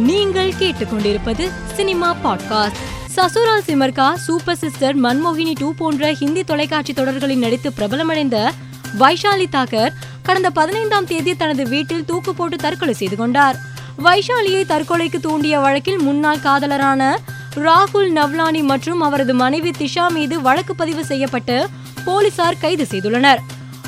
நீங்கள் கேட்டுக்கொண்டிருப்பது cinema podcast. Sasural Simar Ka super sister மன்மோகினி two போன்ற ஹிந்தி தொலைக்காட்சி தொடர்களில் நடித்து பிரபலமடைந்த வைஷாலி தாக்கர் கடந்த பதினைந்தாம் தேதி தனது வீட்டில் தூக்கு போட்டு தற்கொலை செய்து கொண்டார். வைஷாலியை தற்கொலைக்கு தூண்டிய வழக்கில் முன்னாள் காதலரான ராகுல் நவ்லானி மற்றும் அவரது மனைவி திஷா மீது வழக்கு பதிவு செய்யப்பட்டு போலீசார் கைது செய்துள்ளனர்.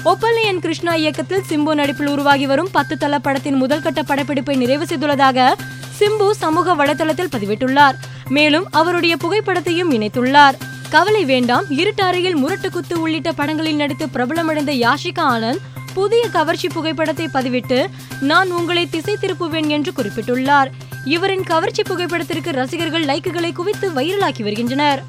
ஒப்பல்லையன் கிருஷ்ணா இயக்கத்தில் சிம்பு நடிப்பில் உருவாகி வரும் பத்து தள படத்தின் முதல்கட்ட படப்பிடிப்பை நிறைவு செய்துள்ளதாக சிம்பு சமூக வலைதளத்தில் பதிவிட்டுள்ளார். மேலும் அவருடைய புகைப்படத்தையும் இணைத்துள்ளார். கவலை வேண்டாம் இருட்டறையில் முரட்டு குத்து உள்ளிட்ட படங்களில் நடித்து பிரபலமடைந்த யாஷிகா ஆனந்த் புதிய கவர்ச்சி புகைப்படத்தை பதிவிட்டு நான் உங்களை திசை திருப்புவேன் என்று குறிப்பிட்டுள்ளார். இவரின் கவர்ச்சி புகைப்படத்திற்கு ரசிகர்கள் லைக்குகளை குவித்து வைரலாக்கி வருகின்றனர்.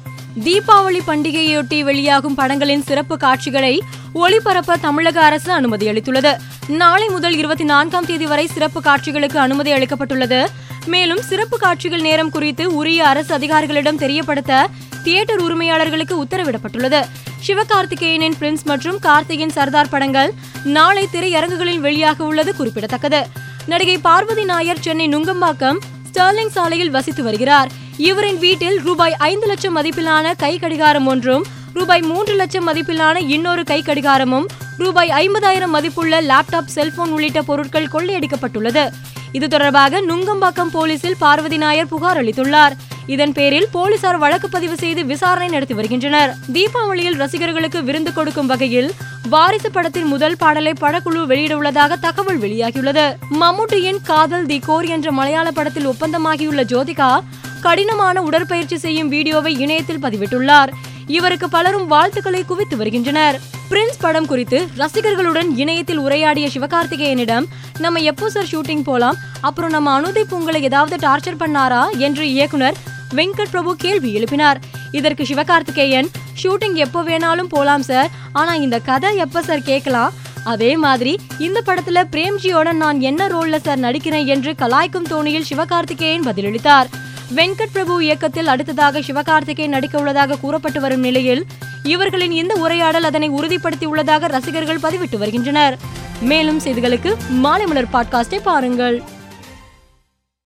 தீபாவளி பண்டிகையொட்டி வெளியாகும் படங்களின் சிறப்பு காட்சிகளை ஒளிபரப்ப தமிழக அரசு அனுமதி அளித்துள்ளது. நாளை முதல் இருபத்தி நான்காம் தேதி வரை சிறப்பு காட்சிகளுக்கு அனுமதி அளிக்கப்பட்டுள்ளது. மேலும் சிறப்பு காட்சிகள் நேரம் குறித்து உரிய அரசு அதிகாரிகளிடம் தெரியப்படுத்த தியேட்டர் உரிமையாளர்களுக்கு உத்தரவிடப்பட்டுள்ளது. சிவகார்த்திகேயனின் பிரின்ஸ் மற்றும் கார்த்திகின் சர்தார் படங்கள் நாளை திரையரங்குகளில் வெளியாக உள்ளது குறிப்பிடத்தக்கது. நடிகை பார்வதி நாயர் சென்னை நுங்கம்பாக்கம் ஸ்டர்லிங் சாலையில் வசித்து வருகிறார். இவரின் வீட்டில் ரூபாய் ஐந்து லட்சம் மதிப்பிலான கை கடிகாரம் ஒன்றும் ரூபாய் மூன்று லட்சம் மதிப்பிலான இன்னொரு கை கடிகாரமும் ரூபாய் ஐம்பதாயிரம் மதிப்புள்ள லேப்டாப் செல்போன் உள்ளிட்ட பொருட்கள் கொள்ளையடிக்கப்பட்டுள்ளது. இது தொடர்பாக நுங்கம்பாக்கம் போலீசில் பார்வதி நாயர் புகார் அளித்துள்ளார். இதன் பேரில் போலீசார் வழக்கு பதிவு செய்து விசாரணை நடத்தி வருகின்றனர். தீபாவளியில் ரசிகர்களுக்கு விருந்து கொடுக்கும் வகையில் வாரிசு படத்தின் முதல் பாடலை படக்குழு வெளியிட உள்ளதாக தகவல் வெளியாகியுள்ளது. மம்முட்டியின் காதல் தி கோர் என்ற மலையாள படத்தில் ஒப்பந்தமாகியுள்ள ஜோதிகா கடினமான உடற்பயிற்சி செய்யும் வீடியோவை இணையத்தில் பதிவிட்டுள்ளார். இவருக்கு பலரும் வாழ்த்துக்களை குவித்து வருகின்றனர். பிரின்ஸ் படம் குறித்து ரசிகர்களுடன் இணையத்தில் உரையாடிய சிவகார்த்திகேயனிடம் நம்ம எப்போ சார் ஷூட்டிங் போலாம்? அப்புறம் நம்ம அனுதீப் உங்களை ஏதாவது டார்ச்சர் பண்ணாரா? என்று இயக்குனர் வெங்கட் பிரபு கேள்வி எழுப்பினார். இதற்கு சிவகார்த்திகேயன் ஷூட்டிங் எப்போ வேணாலும் போலாம் சார் ஆனா இந்த கதை எப்ப சார் கேட்கலாம்? அதே மாதிரி இந்த படத்துல பிரேம்ஜியோட நான் என்ன ரோல்ல சார் நடிக்கிறேன்? என்று கலாய்க்கும் தோணியில் சிவகார்த்திகேயன் பதிலளித்தார். வெங்கட் பிரபு இயக்கத்தில் அடுத்ததாக சிவகார்த்திகேயன் நடிக்க உள்ளதாக கூறப்பட்டு வரும் நிலையில் இவர்களின் இந்த உரையாடல் அதனை உறுதிப்படுத்தி உள்ளதாக ரசிகர்கள் பதிவிட்டு வருகின்றனர். மேலும் செய்திகளுக்கு மாலை மலர் பாட்காஸ்டை பாருங்கள்.